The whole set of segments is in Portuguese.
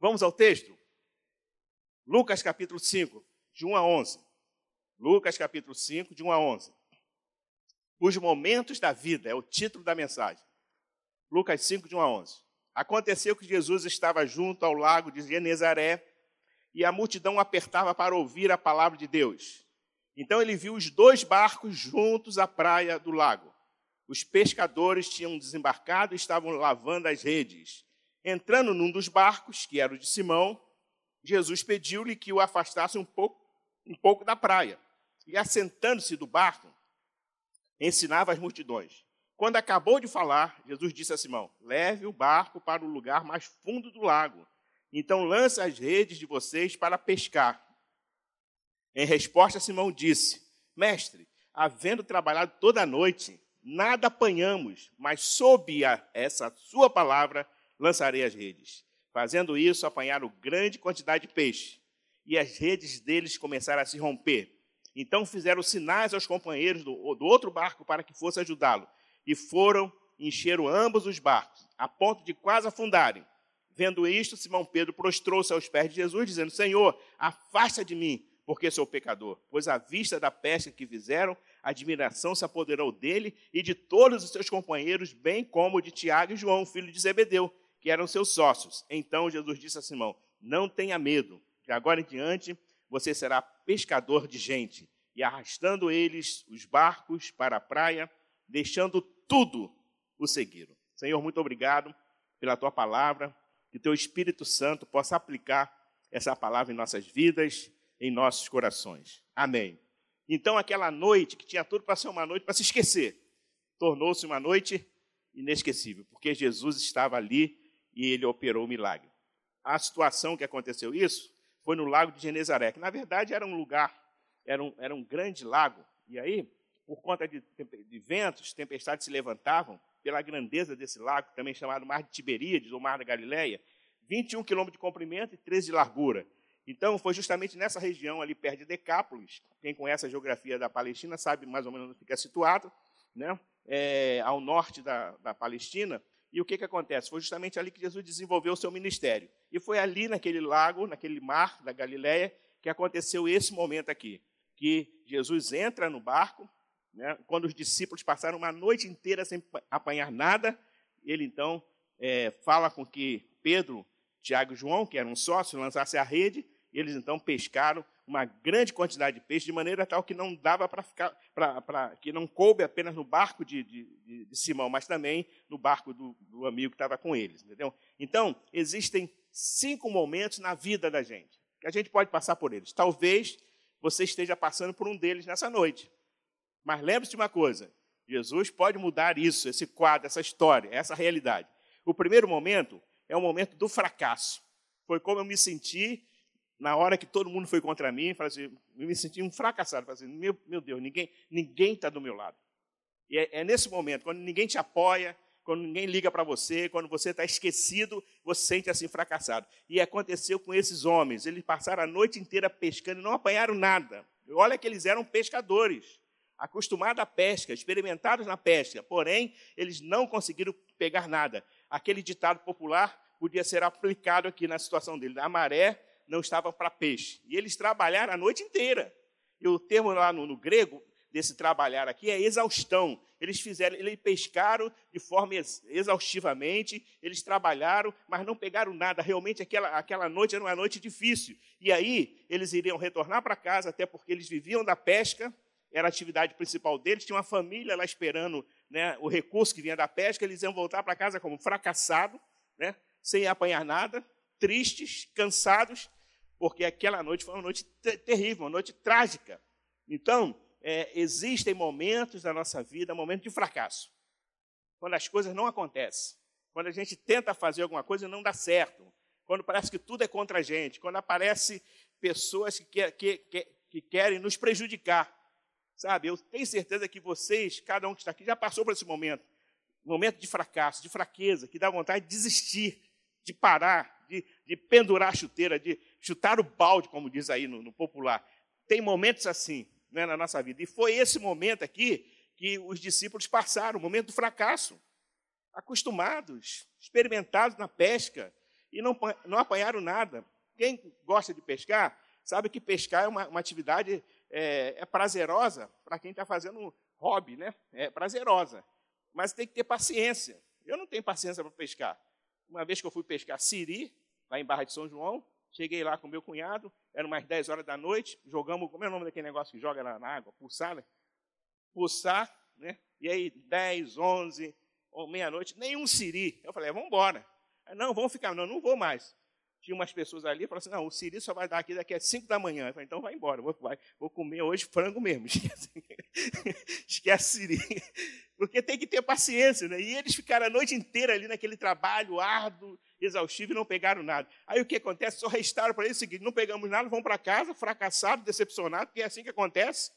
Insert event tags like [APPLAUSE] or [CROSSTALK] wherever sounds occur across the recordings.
Vamos ao texto? Lucas capítulo 5, de 1 a 11. Lucas capítulo 5, de 1 a 11. Os momentos da vida é o título da mensagem. Lucas 5, de 1 a 11. Aconteceu que Jesus estava junto ao lago de Genezaré e a multidão apertava para ouvir a palavra de Deus. Então ele viu os dois barcos juntos à praia do lago. Os pescadores tinham desembarcado e estavam lavando as redes. Entrando num dos barcos, que era o de Simão, Jesus pediu-lhe que o afastasse um pouco, um pouco da praia. E assentando-se do barco, ensinava as multidões. Quando acabou de falar, Jesus disse a Simão: Leve o barco para o lugar mais fundo do lago. Então lance as redes de vocês para pescar. Em resposta, Simão disse: Mestre, havendo trabalhado toda a noite, nada apanhamos, mas sob essa sua palavra lançarei as redes. Fazendo isso, apanharam grande quantidade de peixe, e as redes deles começaram a se romper. Então fizeram sinais aos companheiros do, do outro barco para que fosse ajudá-lo e foram encheram ambos os barcos, a ponto de quase afundarem. Vendo isto, Simão Pedro prostrou-se aos pés de Jesus, dizendo: Senhor, afasta de mim, porque sou pecador. Pois à vista da pesca que fizeram, a admiração se apoderou dele e de todos os seus companheiros, bem como de Tiago e João, filho de Zebedeu, que eram seus sócios. Então Jesus disse a Simão: Não tenha medo, de agora em diante você será pescador de gente. E arrastando eles os barcos para a praia, deixando tudo o seguiram. Senhor, muito obrigado pela tua palavra, que teu Espírito Santo possa aplicar essa palavra em nossas vidas, em nossos corações. Amém. Então, aquela noite, que tinha tudo para ser uma noite para se esquecer, tornou-se uma noite inesquecível, porque Jesus estava ali e ele operou o milagre. A situação que aconteceu isso foi no lago de Genezaré, que na verdade era um lugar, era um, era um grande lago, e aí por conta de, de ventos, tempestades se levantavam, pela grandeza desse lago, também chamado Mar de Tiberíades, ou Mar da Galileia, 21 quilômetros de comprimento e 13 de largura. Então, foi justamente nessa região, ali perto de Decápolis, quem conhece a geografia da Palestina sabe mais ou menos onde fica situado, né? É, ao norte da, da Palestina. E o que, que acontece? Foi justamente ali que Jesus desenvolveu o seu ministério. E foi ali, naquele lago, naquele mar da Galileia, que aconteceu esse momento aqui, que Jesus entra no barco, né? Quando os discípulos passaram uma noite inteira sem apanhar nada, ele então é, fala com que Pedro, Tiago e João, que eram sócios, lançassem a rede, eles então pescaram uma grande quantidade de peixe, de maneira tal que não dava para ficar, pra, pra, que não coube apenas no barco de, de, de Simão, mas também no barco do, do amigo que estava com eles. Entendeu? Então, existem cinco momentos na vida da gente, que a gente pode passar por eles. Talvez você esteja passando por um deles nessa noite. Mas lembre-se de uma coisa: Jesus pode mudar isso, esse quadro, essa história, essa realidade. O primeiro momento é o momento do fracasso. Foi como eu me senti na hora que todo mundo foi contra mim. Assim, me senti um fracassado. Falei assim, meu, meu Deus, ninguém ninguém está do meu lado. E é, é nesse momento, quando ninguém te apoia, quando ninguém liga para você, quando você está esquecido, você sente assim fracassado. E aconteceu com esses homens. Eles passaram a noite inteira pescando e não apanharam nada. Olha que eles eram pescadores acostumados à pesca, experimentados na pesca, porém, eles não conseguiram pegar nada. Aquele ditado popular podia ser aplicado aqui na situação dele. A maré não estava para peixe. E eles trabalharam a noite inteira. E o termo lá no, no grego desse trabalhar aqui é exaustão. Eles fizeram, eles pescaram de forma exaustivamente, eles trabalharam, mas não pegaram nada. Realmente aquela, aquela noite era uma noite difícil. E aí eles iriam retornar para casa, até porque eles viviam da pesca, era a atividade principal deles, tinha uma família lá esperando né, o recurso que vinha da pesca, eles iam voltar para casa como fracassados, né, sem apanhar nada, tristes, cansados, porque aquela noite foi uma noite terrível, uma noite trágica. Então, é, existem momentos da nossa vida, momentos de fracasso, quando as coisas não acontecem, quando a gente tenta fazer alguma coisa e não dá certo, quando parece que tudo é contra a gente, quando aparecem pessoas que, que, que, que querem nos prejudicar. Sabe, eu tenho certeza que vocês, cada um que está aqui, já passou por esse momento. Momento de fracasso, de fraqueza, que dá vontade de desistir, de parar, de, de pendurar a chuteira, de chutar o balde, como diz aí no, no popular. Tem momentos assim né, na nossa vida. E foi esse momento aqui que os discípulos passaram, o momento do fracasso. Acostumados, experimentados na pesca. e não, não apanharam nada. Quem gosta de pescar sabe que pescar é uma, uma atividade é, é prazerosa para quem está fazendo hobby, né? É prazerosa. Mas tem que ter paciência. Eu não tenho paciência para pescar. Uma vez que eu fui pescar siri, lá em Barra de São João, cheguei lá com meu cunhado, eram umas 10 horas da noite, jogamos, como é o nome daquele negócio que joga na, na água? Pulsar, né? Pulsar, né? E aí, 10, 11, ou meia-noite, nenhum siri. Eu falei, vamos embora. Não, vamos ficar, não, não vou mais. Tinha umas pessoas ali, falaram assim, não, o siri só vai dar aqui daqui a 5 da manhã. Eu falei, então vai embora, vou, vai, vou comer hoje frango mesmo. [LAUGHS] Esquece, esquece siri. Porque tem que ter paciência, né? E eles ficaram a noite inteira ali naquele trabalho árduo, exaustivo, e não pegaram nada. Aí o que acontece? Só restaram para eles o seguinte, não pegamos nada, vamos para casa, fracassados, decepcionados, porque é assim que acontece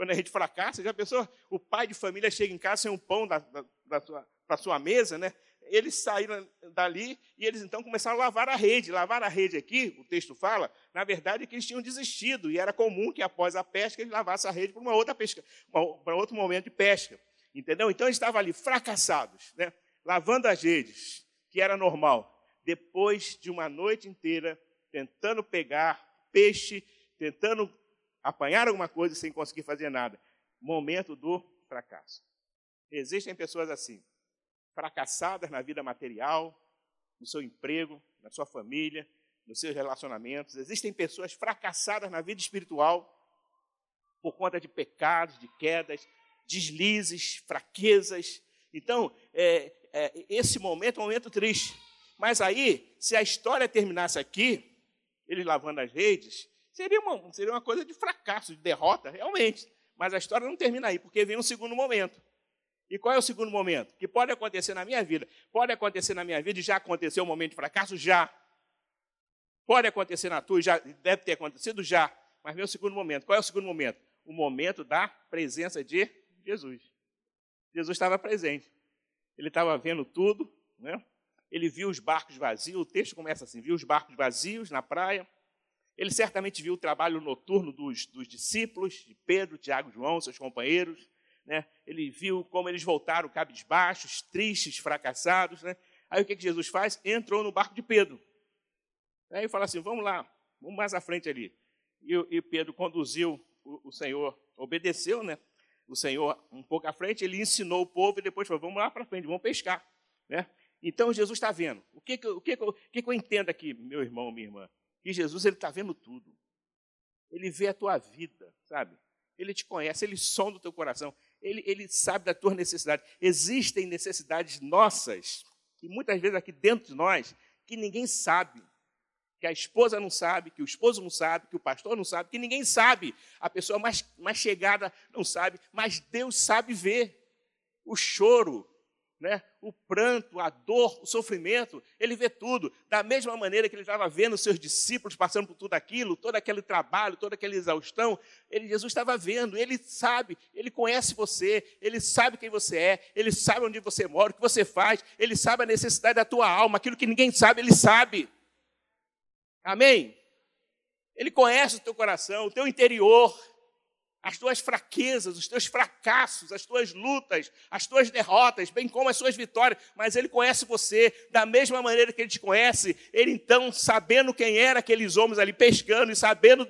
quando a gente fracassa. Já pensou? O pai de família chega em casa sem um pão da, da, da sua, sua mesa, né? Eles saíram dali e eles então começaram a lavar a rede. Lavar a rede aqui, o texto fala, na verdade é que eles tinham desistido e era comum que após a pesca eles lavassem a rede para uma outra pesca, para outro momento de pesca. Entendeu? Então eles estavam ali fracassados, né? lavando as redes, que era normal. Depois de uma noite inteira tentando pegar peixe, tentando apanhar alguma coisa sem conseguir fazer nada. Momento do fracasso. Existem pessoas assim, fracassadas na vida material, no seu emprego, na sua família, nos seus relacionamentos. Existem pessoas fracassadas na vida espiritual por conta de pecados, de quedas, deslizes, fraquezas. Então, é, é, esse momento é um momento triste. Mas aí, se a história terminasse aqui, ele lavando as redes, seria uma, seria uma coisa de fracasso, de derrota, realmente. Mas a história não termina aí, porque vem um segundo momento. E qual é o segundo momento? Que pode acontecer na minha vida. Pode acontecer na minha vida e já aconteceu um momento de fracasso? Já. Pode acontecer na tua, já deve ter acontecido? Já. Mas vem o segundo momento. Qual é o segundo momento? O momento da presença de Jesus. Jesus estava presente. Ele estava vendo tudo, né? Ele viu os barcos vazios, o texto começa assim: viu os barcos vazios na praia. Ele certamente viu o trabalho noturno dos, dos discípulos, de Pedro, Tiago, João, seus companheiros. Né? Ele viu como eles voltaram cabisbaixos, tristes, fracassados. Né? Aí o que, que Jesus faz? Entrou no barco de Pedro. Aí fala assim: vamos lá, vamos mais à frente ali. E, e Pedro conduziu o, o Senhor, obedeceu, né? o Senhor um pouco à frente, ele ensinou o povo e depois falou: vamos lá para frente, vamos pescar. Né? Então Jesus está vendo. O que, que, o que, o que, que eu entendo aqui, meu irmão, minha irmã? Que Jesus ele está vendo tudo. Ele vê a tua vida, sabe? Ele te conhece, ele sonda o teu coração, ele, ele sabe da tua necessidade. Existem necessidades nossas, e muitas vezes aqui dentro de nós, que ninguém sabe que a esposa não sabe, que o esposo não sabe, que o pastor não sabe, que ninguém sabe. A pessoa mais, mais chegada não sabe, mas Deus sabe ver o choro, né? o pranto, a dor, o sofrimento, ele vê tudo. Da mesma maneira que ele estava vendo seus discípulos passando por tudo aquilo, todo aquele trabalho, toda aquela exaustão, ele, Jesus estava vendo, ele sabe, ele conhece você, ele sabe quem você é, ele sabe onde você mora, o que você faz, ele sabe a necessidade da tua alma, aquilo que ninguém sabe, ele sabe. Amém? Ele conhece o teu coração, o teu interior, as tuas fraquezas, os teus fracassos, as tuas lutas, as tuas derrotas, bem como as suas vitórias, mas Ele conhece você da mesma maneira que Ele te conhece. Ele então, sabendo quem eram aqueles homens ali pescando e sabendo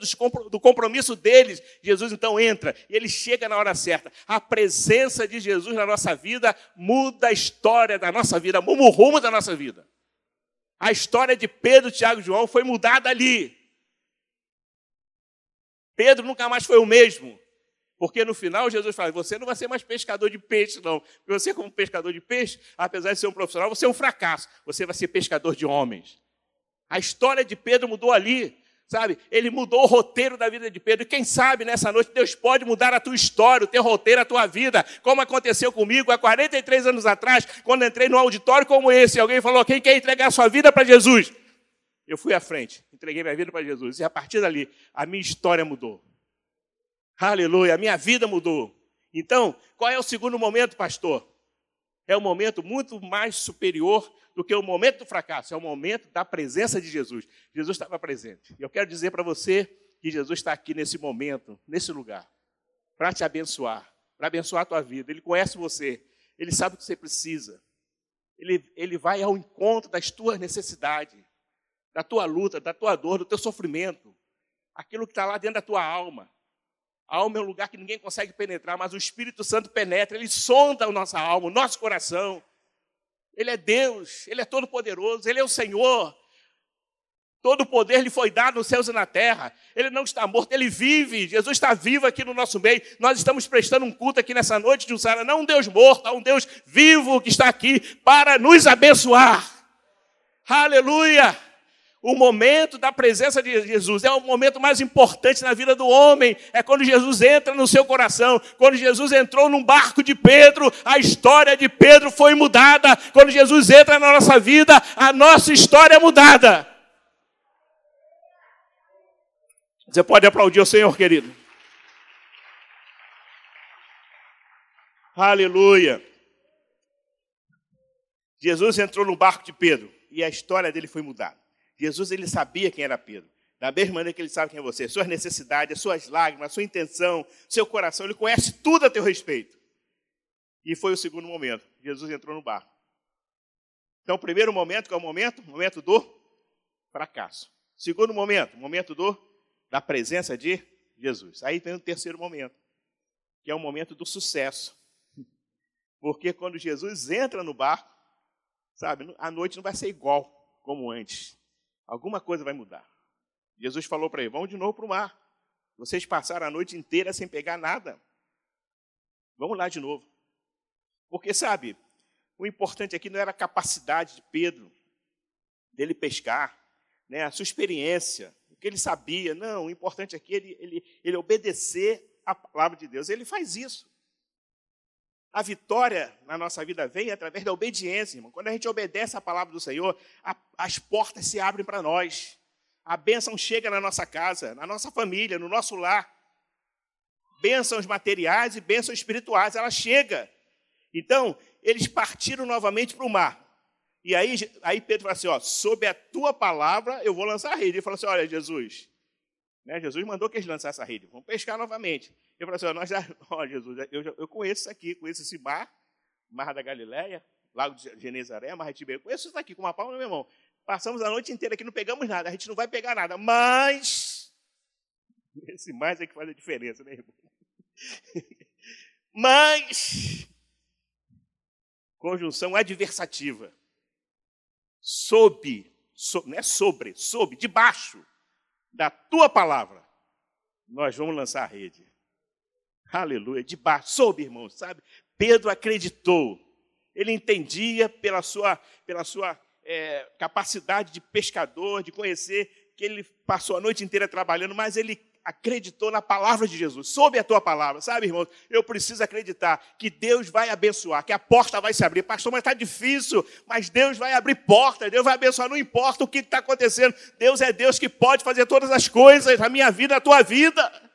do compromisso deles, Jesus então entra e ele chega na hora certa. A presença de Jesus na nossa vida muda a história da nossa vida, muda o rumo da nossa vida. A história de Pedro, Tiago e João foi mudada ali. Pedro nunca mais foi o mesmo. Porque no final Jesus fala: você não vai ser mais pescador de peixe, não. Porque você, como pescador de peixe, apesar de ser um profissional, você é um fracasso. Você vai ser pescador de homens. A história de Pedro mudou ali sabe? Ele mudou o roteiro da vida de Pedro. E quem sabe nessa noite Deus pode mudar a tua história, o teu roteiro, a tua vida, como aconteceu comigo há 43 anos atrás, quando entrei num auditório como esse, alguém falou: quem quer entregar a sua vida para Jesus? Eu fui à frente, entreguei minha vida para Jesus. E a partir dali, a minha história mudou. Aleluia, a minha vida mudou. Então, qual é o segundo momento, pastor? É um momento muito mais superior do que o momento do fracasso, é o momento da presença de Jesus. Jesus estava presente. E eu quero dizer para você que Jesus está aqui nesse momento, nesse lugar, para te abençoar, para abençoar a tua vida. Ele conhece você, ele sabe o que você precisa. Ele, ele vai ao encontro das tuas necessidades. Da tua luta, da tua dor, do teu sofrimento, aquilo que está lá dentro da tua alma. A alma é um lugar que ninguém consegue penetrar, mas o Espírito Santo penetra, ele sonda a nossa alma, o nosso coração. Ele é Deus, ele é todo-poderoso, ele é o Senhor. Todo o poder lhe foi dado nos céus e na terra. Ele não está morto, ele vive. Jesus está vivo aqui no nosso meio. Nós estamos prestando um culto aqui nessa noite de Sara, não um Deus morto, há um Deus vivo que está aqui para nos abençoar. Aleluia! O momento da presença de Jesus é o momento mais importante na vida do homem. É quando Jesus entra no seu coração. Quando Jesus entrou num barco de Pedro, a história de Pedro foi mudada. Quando Jesus entra na nossa vida, a nossa história é mudada. Você pode aplaudir o Senhor, querido. Aleluia. Jesus entrou no barco de Pedro e a história dele foi mudada. Jesus ele sabia quem era Pedro. Da mesma maneira que ele sabe quem é você, suas necessidades, suas lágrimas, sua intenção, seu coração, ele conhece tudo a teu respeito. E foi o segundo momento. Jesus entrou no barco. Então, o primeiro momento, que é o momento? Momento do fracasso. Segundo momento, momento do da presença de Jesus. Aí vem o terceiro momento, que é o momento do sucesso. Porque quando Jesus entra no barco, sabe, a noite não vai ser igual como antes. Alguma coisa vai mudar. Jesus falou para ele: vamos de novo para o mar. Vocês passaram a noite inteira sem pegar nada. Vamos lá de novo. Porque, sabe, o importante aqui não era a capacidade de Pedro, dele pescar, né, a sua experiência, que ele sabia. Não, o importante aqui é ele, ele, ele obedecer a palavra de Deus. Ele faz isso. A vitória na nossa vida vem através da obediência, irmão. Quando a gente obedece a palavra do Senhor, a, as portas se abrem para nós. A bênção chega na nossa casa, na nossa família, no nosso lar. Bênçãos materiais e bênçãos espirituais, ela chega. Então, eles partiram novamente para o mar. E aí, aí Pedro fala assim: ó, sob a tua palavra eu vou lançar a rede. Ele falou assim: olha, Jesus, né, Jesus mandou que eles lançassem a rede, vamos pescar novamente. Ele falou assim: ó, nós já, [LAUGHS] ó, Jesus, eu, eu conheço isso aqui, conheço esse mar, Mar da Galileia, Lago de Genezaré, Mar de Tiberio, conheço isso aqui com uma palma, meu irmão. Passamos a noite inteira aqui, não pegamos nada, a gente não vai pegar nada, mas. [LAUGHS] Esse mais é que faz a diferença, né, irmão? [LAUGHS] mas. Conjunção adversativa sob, so, não é sobre, sob, debaixo da tua palavra, nós vamos lançar a rede. Aleluia, debaixo, sob, irmão, sabe? Pedro acreditou. Ele entendia pela sua, pela sua é, capacidade de pescador, de conhecer que ele passou a noite inteira trabalhando, mas ele acreditou na palavra de Jesus, sob a tua palavra, sabe, irmãos? Eu preciso acreditar que Deus vai abençoar, que a porta vai se abrir. Pastor, mas está difícil, mas Deus vai abrir porta, Deus vai abençoar, não importa o que está acontecendo. Deus é Deus que pode fazer todas as coisas na minha vida, na tua vida.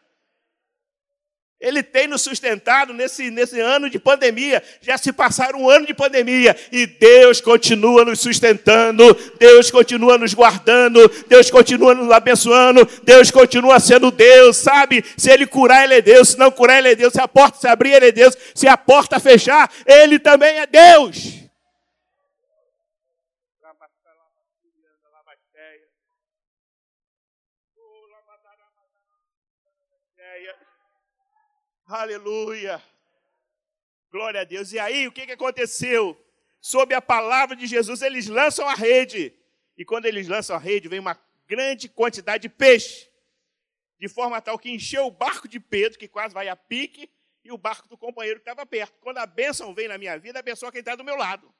Ele tem nos sustentado nesse, nesse ano de pandemia. Já se passaram um ano de pandemia e Deus continua nos sustentando, Deus continua nos guardando, Deus continua nos abençoando, Deus continua sendo Deus, sabe? Se Ele curar, Ele é Deus, se não curar, Ele é Deus, se a porta se abrir, Ele é Deus, se a porta fechar, Ele também é Deus. Aleluia. Glória a Deus. E aí, o que, que aconteceu? Sob a palavra de Jesus, eles lançam a rede. E quando eles lançam a rede, vem uma grande quantidade de peixe. De forma tal que encheu o barco de Pedro, que quase vai a pique, e o barco do companheiro que estava perto. Quando a bênção vem na minha vida, abençoa quem está do meu lado.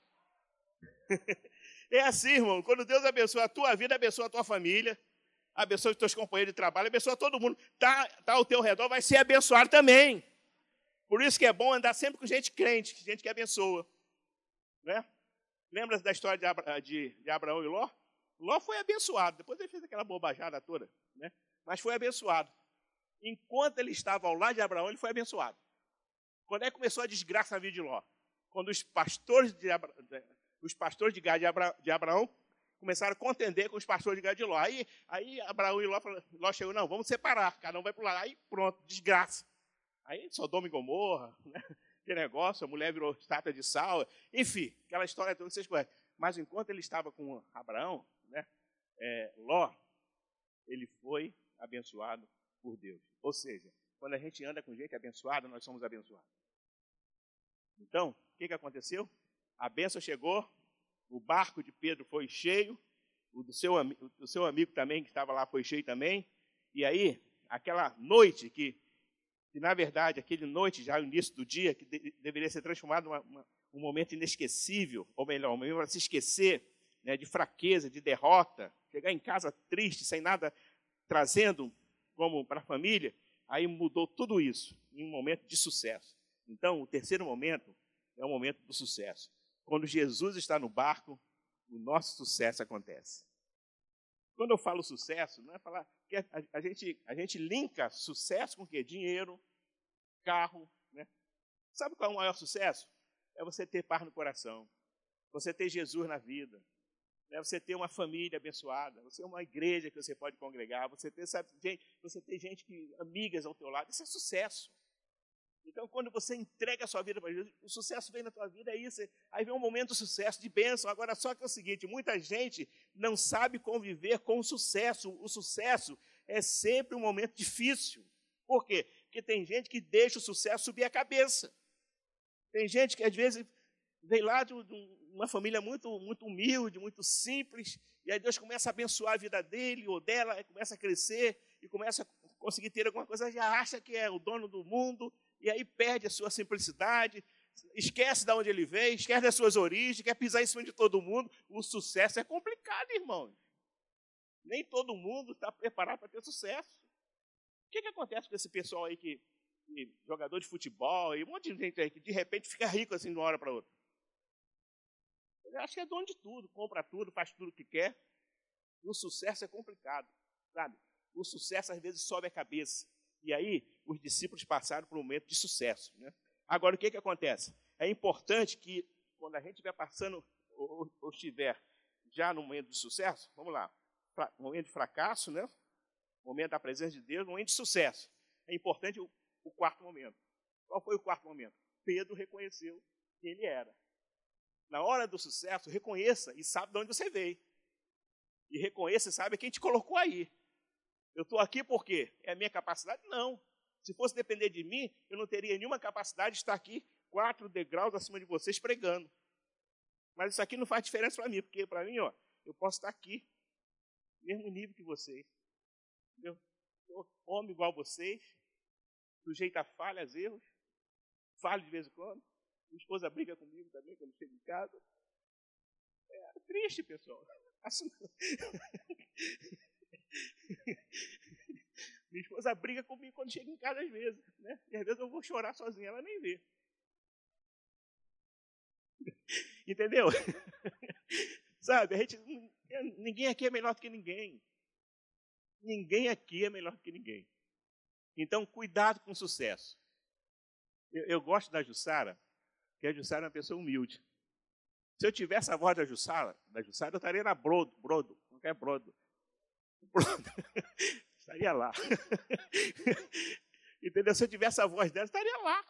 [LAUGHS] é assim, irmão. Quando Deus abençoa a tua vida, abençoa a tua família, abençoa os teus companheiros de trabalho, abençoa todo mundo. Está tá ao teu redor, vai ser abençoado também. Por isso que é bom andar sempre com gente crente, gente que abençoa. Né? Lembra da história de, Abra, de, de Abraão e Ló? Ló foi abençoado, depois ele fez aquela bobajada toda, né? mas foi abençoado. Enquanto ele estava ao lado de Abraão, ele foi abençoado. Quando é que começou a desgraça na vida de Ló? Quando os pastores de, Abra, os pastores de Gad de Abraão começaram a contender com os pastores de Gad de Ló. Aí, aí Abraão e Ló, Ló chegou, não, vamos separar, cada um vai para lado. Aí pronto, desgraça. Aí Sodoma e Gomorra, [LAUGHS] né? que negócio, a mulher virou estátua de sal, enfim, aquela história toda que vocês conhecem. Mas enquanto ele estava com Abraão, né, é, Ló, ele foi abençoado por Deus. Ou seja, quando a gente anda com gente abençoada, nós somos abençoados. Então, o que, que aconteceu? A bênção chegou, o barco de Pedro foi cheio, o do seu, o seu amigo também, que estava lá, foi cheio também. E aí, aquela noite que, que na verdade, aquele noite, já no início do dia, que de, deveria ser transformado em um momento inesquecível, ou melhor, um momento para se esquecer né, de fraqueza, de derrota, chegar em casa triste, sem nada trazendo como para a família, aí mudou tudo isso em um momento de sucesso. Então, o terceiro momento é o momento do sucesso. Quando Jesus está no barco, o nosso sucesso acontece. Quando eu falo sucesso, não é falar que a, a, gente, a gente linka sucesso com o quê? Dinheiro, carro. Né? Sabe qual é o maior sucesso? É você ter paz no coração, você ter Jesus na vida, né? você ter uma família abençoada, você ter uma igreja que você pode congregar, você ter, sabe, gente, você ter gente que, amigas ao teu lado, isso é sucesso. Então, quando você entrega a sua vida para Jesus, o sucesso vem na tua vida, é isso. Aí vem um momento de sucesso, de bênção. Agora, só que é o seguinte: muita gente não sabe conviver com o sucesso. O sucesso é sempre um momento difícil. Por quê? Porque tem gente que deixa o sucesso subir a cabeça. Tem gente que, às vezes, vem lá de uma família muito, muito humilde, muito simples, e aí Deus começa a abençoar a vida dele ou dela, começa a crescer e começa a conseguir ter alguma coisa, já acha que é o dono do mundo e aí perde a sua simplicidade, esquece de onde ele veio, esquece das suas origens, quer pisar em cima de todo mundo. O sucesso é complicado, irmãos. Nem todo mundo está preparado para ter sucesso. O que, que acontece com esse pessoal aí que, que, jogador de futebol e um monte de gente aí que de repente fica rico assim de uma hora para outra? Ele acha que é dono de tudo, compra tudo, faz tudo o que quer. O sucesso é complicado, sabe? O sucesso às vezes sobe a cabeça. E aí, os discípulos passaram por um momento de sucesso. Né? Agora, o que, que acontece? É importante que, quando a gente estiver passando, ou, ou estiver já no momento de sucesso, vamos lá, momento de fracasso, né? momento da presença de Deus, momento de sucesso. É importante o, o quarto momento. Qual foi o quarto momento? Pedro reconheceu quem ele era. Na hora do sucesso, reconheça e sabe de onde você veio. E reconheça e sabe quem te colocou aí. Eu estou aqui porque é a minha capacidade? Não. Se fosse depender de mim, eu não teria nenhuma capacidade de estar aqui quatro degraus acima de vocês pregando. Mas isso aqui não faz diferença para mim, porque para mim, ó, eu posso estar aqui, mesmo nível que vocês. Entendeu? Eu homem igual vocês, sujeito a falhas, erros, falho de vez em quando. Minha esposa briga comigo também quando chega em casa. É triste, pessoal. [LAUGHS] [LAUGHS] [LAUGHS] Minha esposa briga comigo quando chega em casa às vezes, né? E às vezes eu vou chorar sozinha, ela nem vê. [LAUGHS] Entendeu? [LAUGHS] Sabe, a gente, ninguém aqui é melhor do que ninguém. Ninguém aqui é melhor do que ninguém. Então, cuidado com o sucesso. Eu, eu gosto da Jussara, porque a Jussara é uma pessoa humilde. Se eu tivesse a voz da Jussara, da Jussara eu estaria na Brodo, Brodo, não Brodo. [LAUGHS] estaria lá. [LAUGHS] Entendeu? Se eu tivesse a voz dela, estaria lá.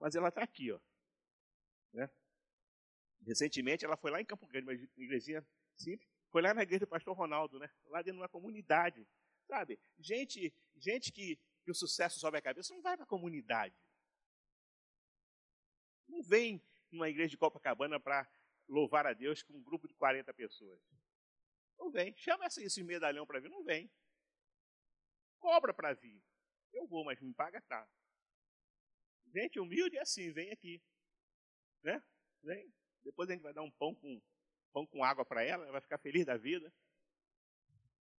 Mas ela está aqui, ó. Né? Recentemente ela foi lá em Campo Grande, uma igrejinha simples, foi lá na igreja do pastor Ronaldo, né? Lá dentro de uma comunidade. Sabe? Gente, gente que, que o sucesso sobe a cabeça não vai para a comunidade. Não vem numa igreja de Copacabana para louvar a Deus com um grupo de 40 pessoas. Não vem. Chama esse medalhão para vir, não vem. Cobra para vir. Eu vou, mas me paga tá. Gente humilde é assim, vem aqui. Né? Vem. Depois a gente vai dar um pão com, pão com água para ela, ela vai ficar feliz da vida.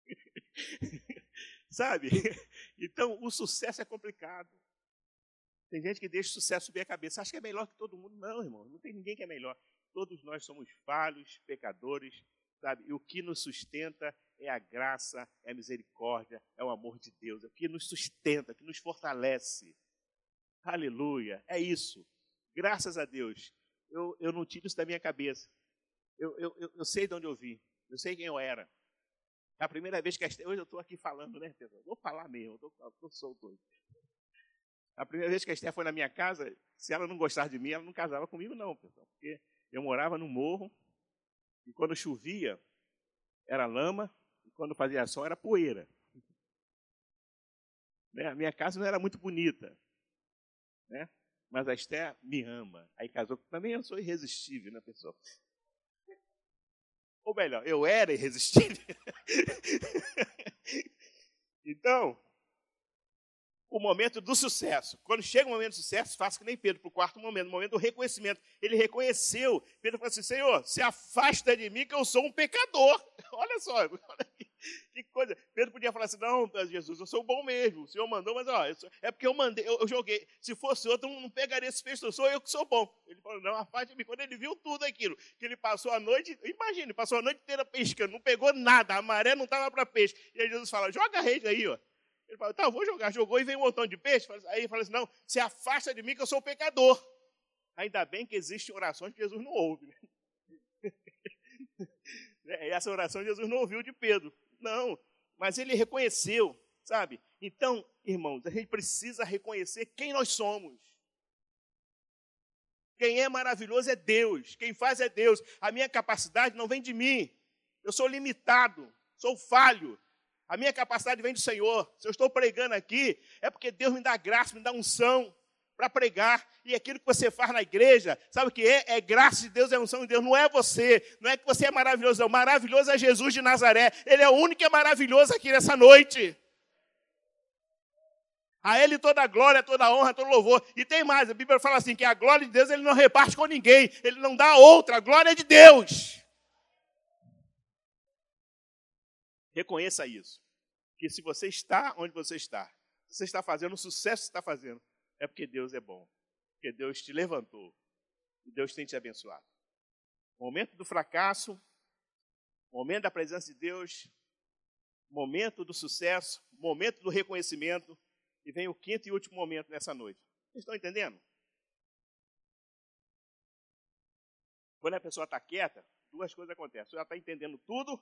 [LAUGHS] Sabe? Então, o sucesso é complicado. Tem gente que deixa o sucesso subir a cabeça. Acha que é melhor que todo mundo. Não, irmão. Não tem ninguém que é melhor. Todos nós somos falhos, pecadores, sabe? E o que nos sustenta é a graça, é a misericórdia, é o amor de Deus, é o que nos sustenta, que nos fortalece. Aleluia, é isso. Graças a Deus, eu, eu não tiro isso da minha cabeça. Eu, eu, eu, sei de onde eu vim, eu sei quem eu era. A primeira vez que hoje eu estou aqui falando, né, pessoal? Vou falar mesmo, estou solto hoje. A primeira vez que a Esther foi na minha casa, se ela não gostar de mim, ela não casava comigo, não, pessoal. Porque eu morava no morro, e quando chovia, era lama, e quando fazia sol era poeira. Né? A minha casa não era muito bonita, né? mas a Esther me ama. Aí casou. Também eu sou irresistível, né, pessoal? Ou melhor, eu era irresistível. [LAUGHS] então, o momento do sucesso. Quando chega o momento do sucesso, faça que nem Pedro, para o quarto momento, o momento do reconhecimento. Ele reconheceu. Pedro falou assim: Senhor, se afasta de mim que eu sou um pecador. [LAUGHS] Olha só, [LAUGHS] olha que coisa. Pedro podia falar assim: Não, Jesus, eu sou bom mesmo. O Senhor mandou, mas ó, é porque eu mandei, eu, eu joguei. Se fosse outro, não pegaria esse peixe, sou eu que sou bom. Ele falou: Não, afaste de mim. Quando ele viu tudo aquilo, que ele passou a noite, imagine, passou a noite inteira pescando, não pegou nada, a maré não estava para peixe. E aí Jesus fala: Joga a rede aí, ó. Ele falou, tá, vou jogar. Jogou e veio um montão de peixe. Aí falou assim, não, se afasta de mim que eu sou pecador. Ainda bem que existem orações que Jesus não ouve. Né? E [LAUGHS] essa oração Jesus não ouviu de Pedro. Não, mas ele reconheceu, sabe? Então, irmãos, a gente precisa reconhecer quem nós somos. Quem é maravilhoso é Deus. Quem faz é Deus. A minha capacidade não vem de mim. Eu sou limitado, sou falho. A minha capacidade vem do Senhor. Se eu estou pregando aqui, é porque Deus me dá graça, me dá unção para pregar. E aquilo que você faz na igreja, sabe o que é? É graça de Deus, é unção de Deus. Não é você, não é que você é maravilhoso, não. Maravilhoso é Jesus de Nazaré. Ele é o único que é maravilhoso aqui nessa noite. A Ele toda a glória, toda a honra, todo louvor. E tem mais, a Bíblia fala assim, que a glória de Deus Ele não reparte com ninguém. Ele não dá outra, a glória é de Deus. Reconheça isso que se você está onde você está, se você está fazendo o sucesso que está fazendo, é porque Deus é bom, porque Deus te levantou e Deus tem te abençoado. Momento do fracasso, momento da presença de Deus, momento do sucesso, momento do reconhecimento, e vem o quinto e último momento nessa noite. Vocês estão entendendo? Quando a pessoa está quieta, duas coisas acontecem. Ou ela está entendendo tudo,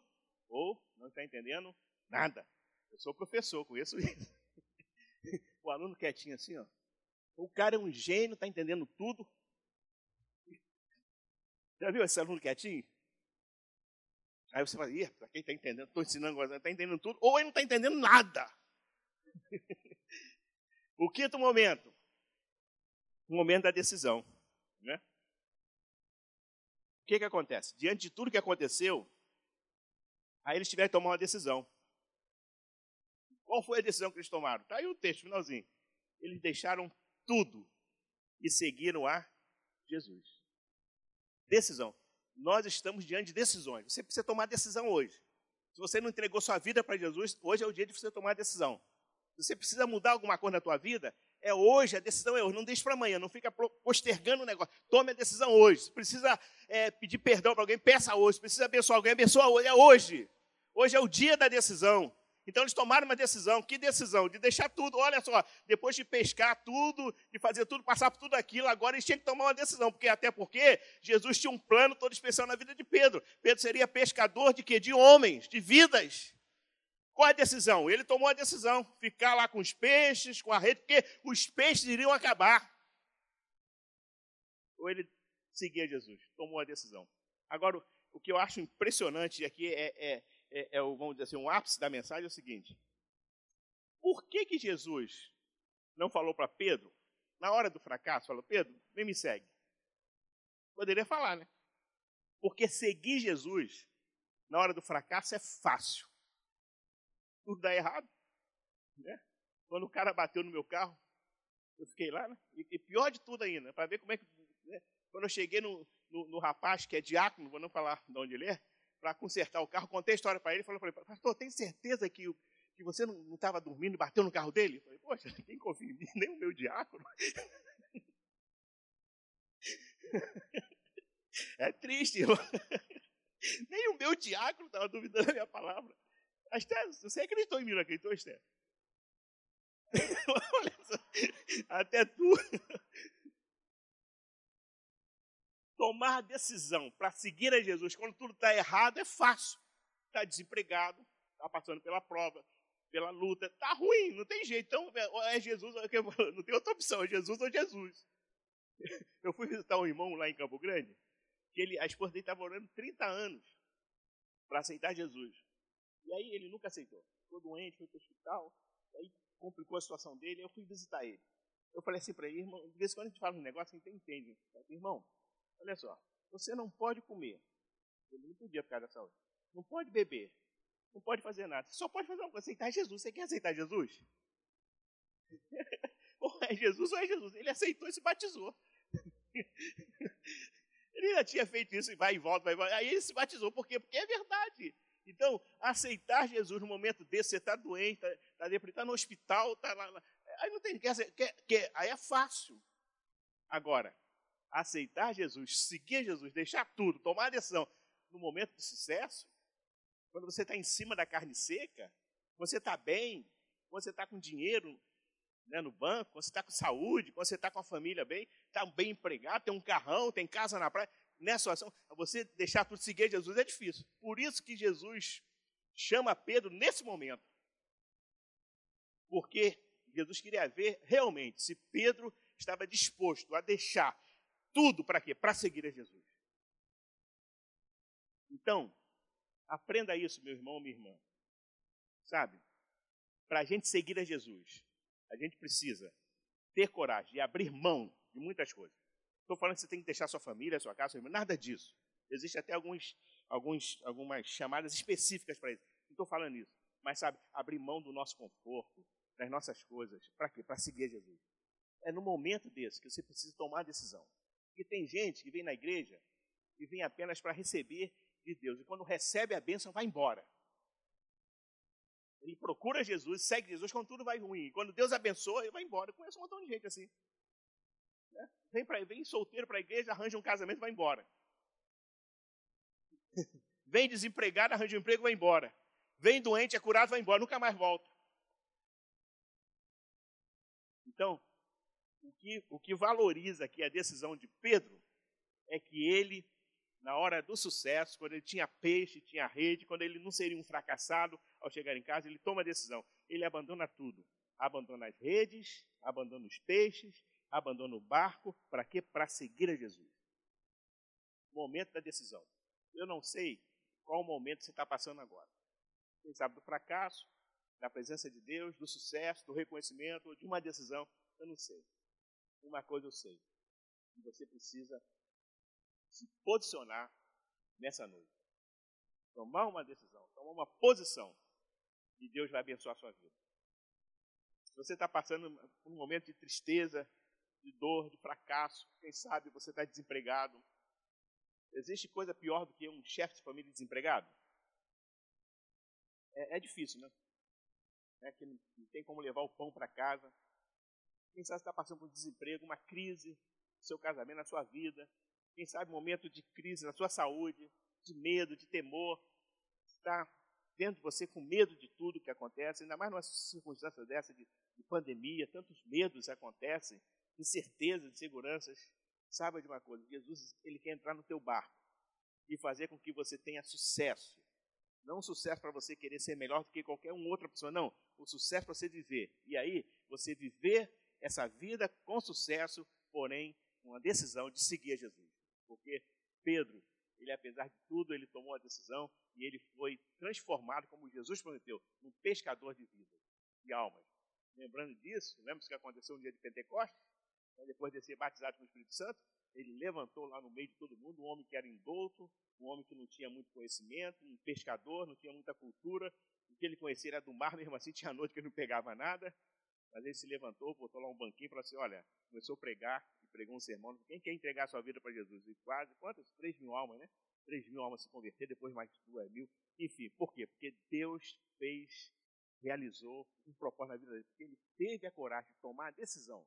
ou não está entendendo nada. Eu sou professor, conheço isso. [LAUGHS] O aluno quietinho assim, ó. O cara é um gênio, está entendendo tudo. Já viu esse aluno quietinho? Aí você fala, para quem está entendendo, estou ensinando agora, está entendendo tudo, ou ele não está entendendo nada. [LAUGHS] o quinto momento, o momento da decisão. Né? O que, que acontece? Diante de tudo que aconteceu, aí eles tiveram que tomar uma decisão. Qual foi a decisão que eles tomaram? Está aí o texto, finalzinho. Eles deixaram tudo e seguiram a Jesus. Decisão. Nós estamos diante de decisões. Você precisa tomar decisão hoje. Se você não entregou sua vida para Jesus, hoje é o dia de você tomar decisão. Se você precisa mudar alguma coisa na tua vida, é hoje, a decisão é hoje. Não deixe para amanhã, não fica postergando o negócio. Tome a decisão hoje. Se precisa é, pedir perdão para alguém, peça hoje. Se precisa abençoar alguém, abençoa hoje. É hoje. Hoje é o dia da decisão. Então eles tomaram uma decisão. Que decisão? De deixar tudo. Olha só, depois de pescar tudo, de fazer tudo, passar por tudo aquilo, agora eles tinham que tomar uma decisão. Porque até porque Jesus tinha um plano todo especial na vida de Pedro. Pedro seria pescador de quê? De homens, de vidas. Qual a decisão? Ele tomou a decisão, ficar lá com os peixes, com a rede, porque os peixes iriam acabar. Ou ele seguia Jesus, tomou a decisão. Agora, o que eu acho impressionante aqui é, é é, é o, vamos dizer assim, um ápice da mensagem é o seguinte: por que, que Jesus não falou para Pedro, na hora do fracasso, falou, Pedro, vem me segue? Poderia falar, né? Porque seguir Jesus na hora do fracasso é fácil. Tudo dá errado. Né? Quando o cara bateu no meu carro, eu fiquei lá, né? E, e pior de tudo ainda, para ver como é que. Né? Quando eu cheguei no, no, no, rapaz que é diácono, vou não falar de onde ele é, para consertar o carro, contei a história para ele, falou ele, pastor, tem certeza que, que você não estava dormindo e bateu no carro dele? Eu falei, poxa, [LAUGHS] quem confia em mim? Nem o meu diácono. [LAUGHS] É triste, irmão. [LAUGHS] Nem o meu diácono estava duvidando da minha palavra. Esther, você acreditou em mim, não acreditou, Esther? Até tu tomar a decisão para seguir a Jesus quando tudo está errado é fácil. Está desempregado, está passando pela prova, pela luta, está ruim, não tem jeito. Então, é Jesus, [LAUGHS] não tem outra opção, é Jesus ou Jesus. [LAUGHS] Eu fui visitar um irmão lá em Campo Grande, que ele, a esposa dele estava orando 30 anos. para aceitar Jesus. E aí ele nunca aceitou. Ficou doente, foi para o hospital, aí complicou a situação dele, eu fui visitar ele. Eu falei assim para ele, irmão, de vez em quando a gente fala um negócio, a gente entende. Falei, irmão, olha só, você não pode comer. Ele não podia por causa da saúde. Não pode beber. Não pode fazer nada. Você só pode fazer uma coisa, aceitar Jesus. Você quer aceitar Jesus? [LAUGHS] ou é Jesus ou é Jesus. Ele aceitou e se batizou. [LAUGHS] ele já tinha feito isso e vai e volta, vai e volta. Aí ele se batizou. Por quê? Porque é verdade. Então, aceitar Jesus no momento desse, você está doente, está tá, tá, no hospital, está lá, lá. Aí não tem. Quer, quer, quer, aí é fácil. Agora, aceitar Jesus, seguir Jesus, deixar tudo, tomar a decisão no momento de sucesso, quando você está em cima da carne seca, você está bem, você está com dinheiro né, no banco, você está com saúde, você está com a família bem, está bem empregado, tem um carrão, tem casa na praia. Nessa situação, você deixar tudo seguir Jesus é difícil. Por isso que Jesus chama Pedro nesse momento. Porque Jesus queria ver realmente se Pedro estava disposto a deixar tudo para quê? Para seguir a Jesus. Então, aprenda isso, meu irmão, minha irmã. Sabe? Para a gente seguir a Jesus, a gente precisa ter coragem de abrir mão de muitas coisas. Estou falando que você tem que deixar sua família, sua casa, sua irmã, nada disso. Existe até alguns, alguns, algumas chamadas específicas para isso. Não estou falando isso. Mas, sabe, abrir mão do nosso conforto, das nossas coisas. Para quê? Para seguir Jesus. É no momento desse que você precisa tomar a decisão. Porque tem gente que vem na igreja e vem apenas para receber de Deus. E quando recebe a bênção, vai embora. Ele procura Jesus, segue Jesus quando tudo vai ruim. E quando Deus abençoa, ele vai embora. Eu conheço um montão de gente assim. Né? Vem, pra, vem solteiro para a igreja, arranja um casamento e vai embora. [LAUGHS] vem desempregado, arranja um emprego e vai embora. Vem doente, é curado, vai embora, nunca mais volta. Então, o que, o que valoriza aqui a decisão de Pedro é que ele na hora do sucesso, quando ele tinha peixe, tinha rede, quando ele não seria um fracassado ao chegar em casa, ele toma a decisão. Ele abandona tudo. Abandona as redes, abandona os peixes, abandona o barco. Para quê? Para seguir a Jesus. Momento da decisão. Eu não sei qual momento você está passando agora. Quem sabe do fracasso, da presença de Deus, do sucesso, do reconhecimento, de uma decisão. Eu não sei. Uma coisa eu sei. Você precisa se posicionar nessa noite. Tomar uma decisão, tomar uma posição. E Deus vai abençoar a sua vida. Se você está passando por um momento de tristeza, de dor, de fracasso, quem sabe você está desempregado. Existe coisa pior do que um chefe de família desempregado? É, é difícil, né? É que não tem como levar o pão para casa. Quem sabe está passando por desemprego, uma crise no seu casamento, na sua vida quem sabe, momento de crise na sua saúde, de medo, de temor, está dentro de você com medo de tudo que acontece, ainda mais numa circunstância dessa de, de pandemia, tantos medos acontecem, incertezas, inseguranças. Saiba de uma coisa, Jesus ele quer entrar no teu barco e fazer com que você tenha sucesso. Não sucesso para você querer ser melhor do que qualquer outra pessoa, não. O sucesso para você viver. E aí, você viver essa vida com sucesso, porém, uma decisão de seguir a Jesus porque Pedro, ele apesar de tudo, ele tomou a decisão e ele foi transformado, como Jesus prometeu, num pescador de vidas, de almas. Lembrando disso, lembra o que aconteceu no dia de Pentecostes? Depois de ser batizado com o Espírito Santo, ele levantou lá no meio de todo mundo um homem que era indouto, um homem que não tinha muito conhecimento, um pescador, não tinha muita cultura, o que ele conhecia era do mar, mesmo assim tinha noite que ele não pegava nada, mas ele se levantou, botou lá um banquinho e falou assim, olha, começou a pregar, pregou um sermão, quem quer entregar sua vida para Jesus? E quase, quantas? 3 mil almas, né? 3 mil almas se converter, depois mais 2 mil. Enfim, por quê? Porque Deus fez, realizou um propósito na vida dele. Porque ele teve a coragem de tomar a decisão.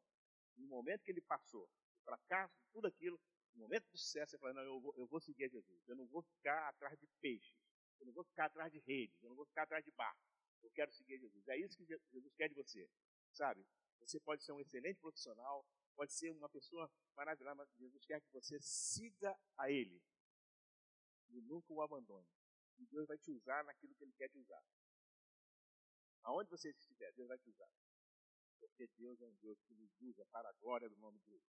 No momento que ele passou, o fracasso, tudo aquilo, no momento do sucesso, ele falou, não, eu vou, eu vou seguir a Jesus. Eu não vou ficar atrás de peixes. Eu não vou ficar atrás de redes. Eu não vou ficar atrás de barco. Eu quero seguir a Jesus. É isso que Jesus quer de você. Sabe? Você pode ser um excelente profissional, pode ser uma pessoa maravilhosa, mas Jesus quer que você siga a Ele e nunca o abandone. E Deus vai te usar naquilo que Ele quer te usar. Aonde você estiver, Deus vai te usar. Porque Deus é um Deus que nos usa para a glória do nome de Deus.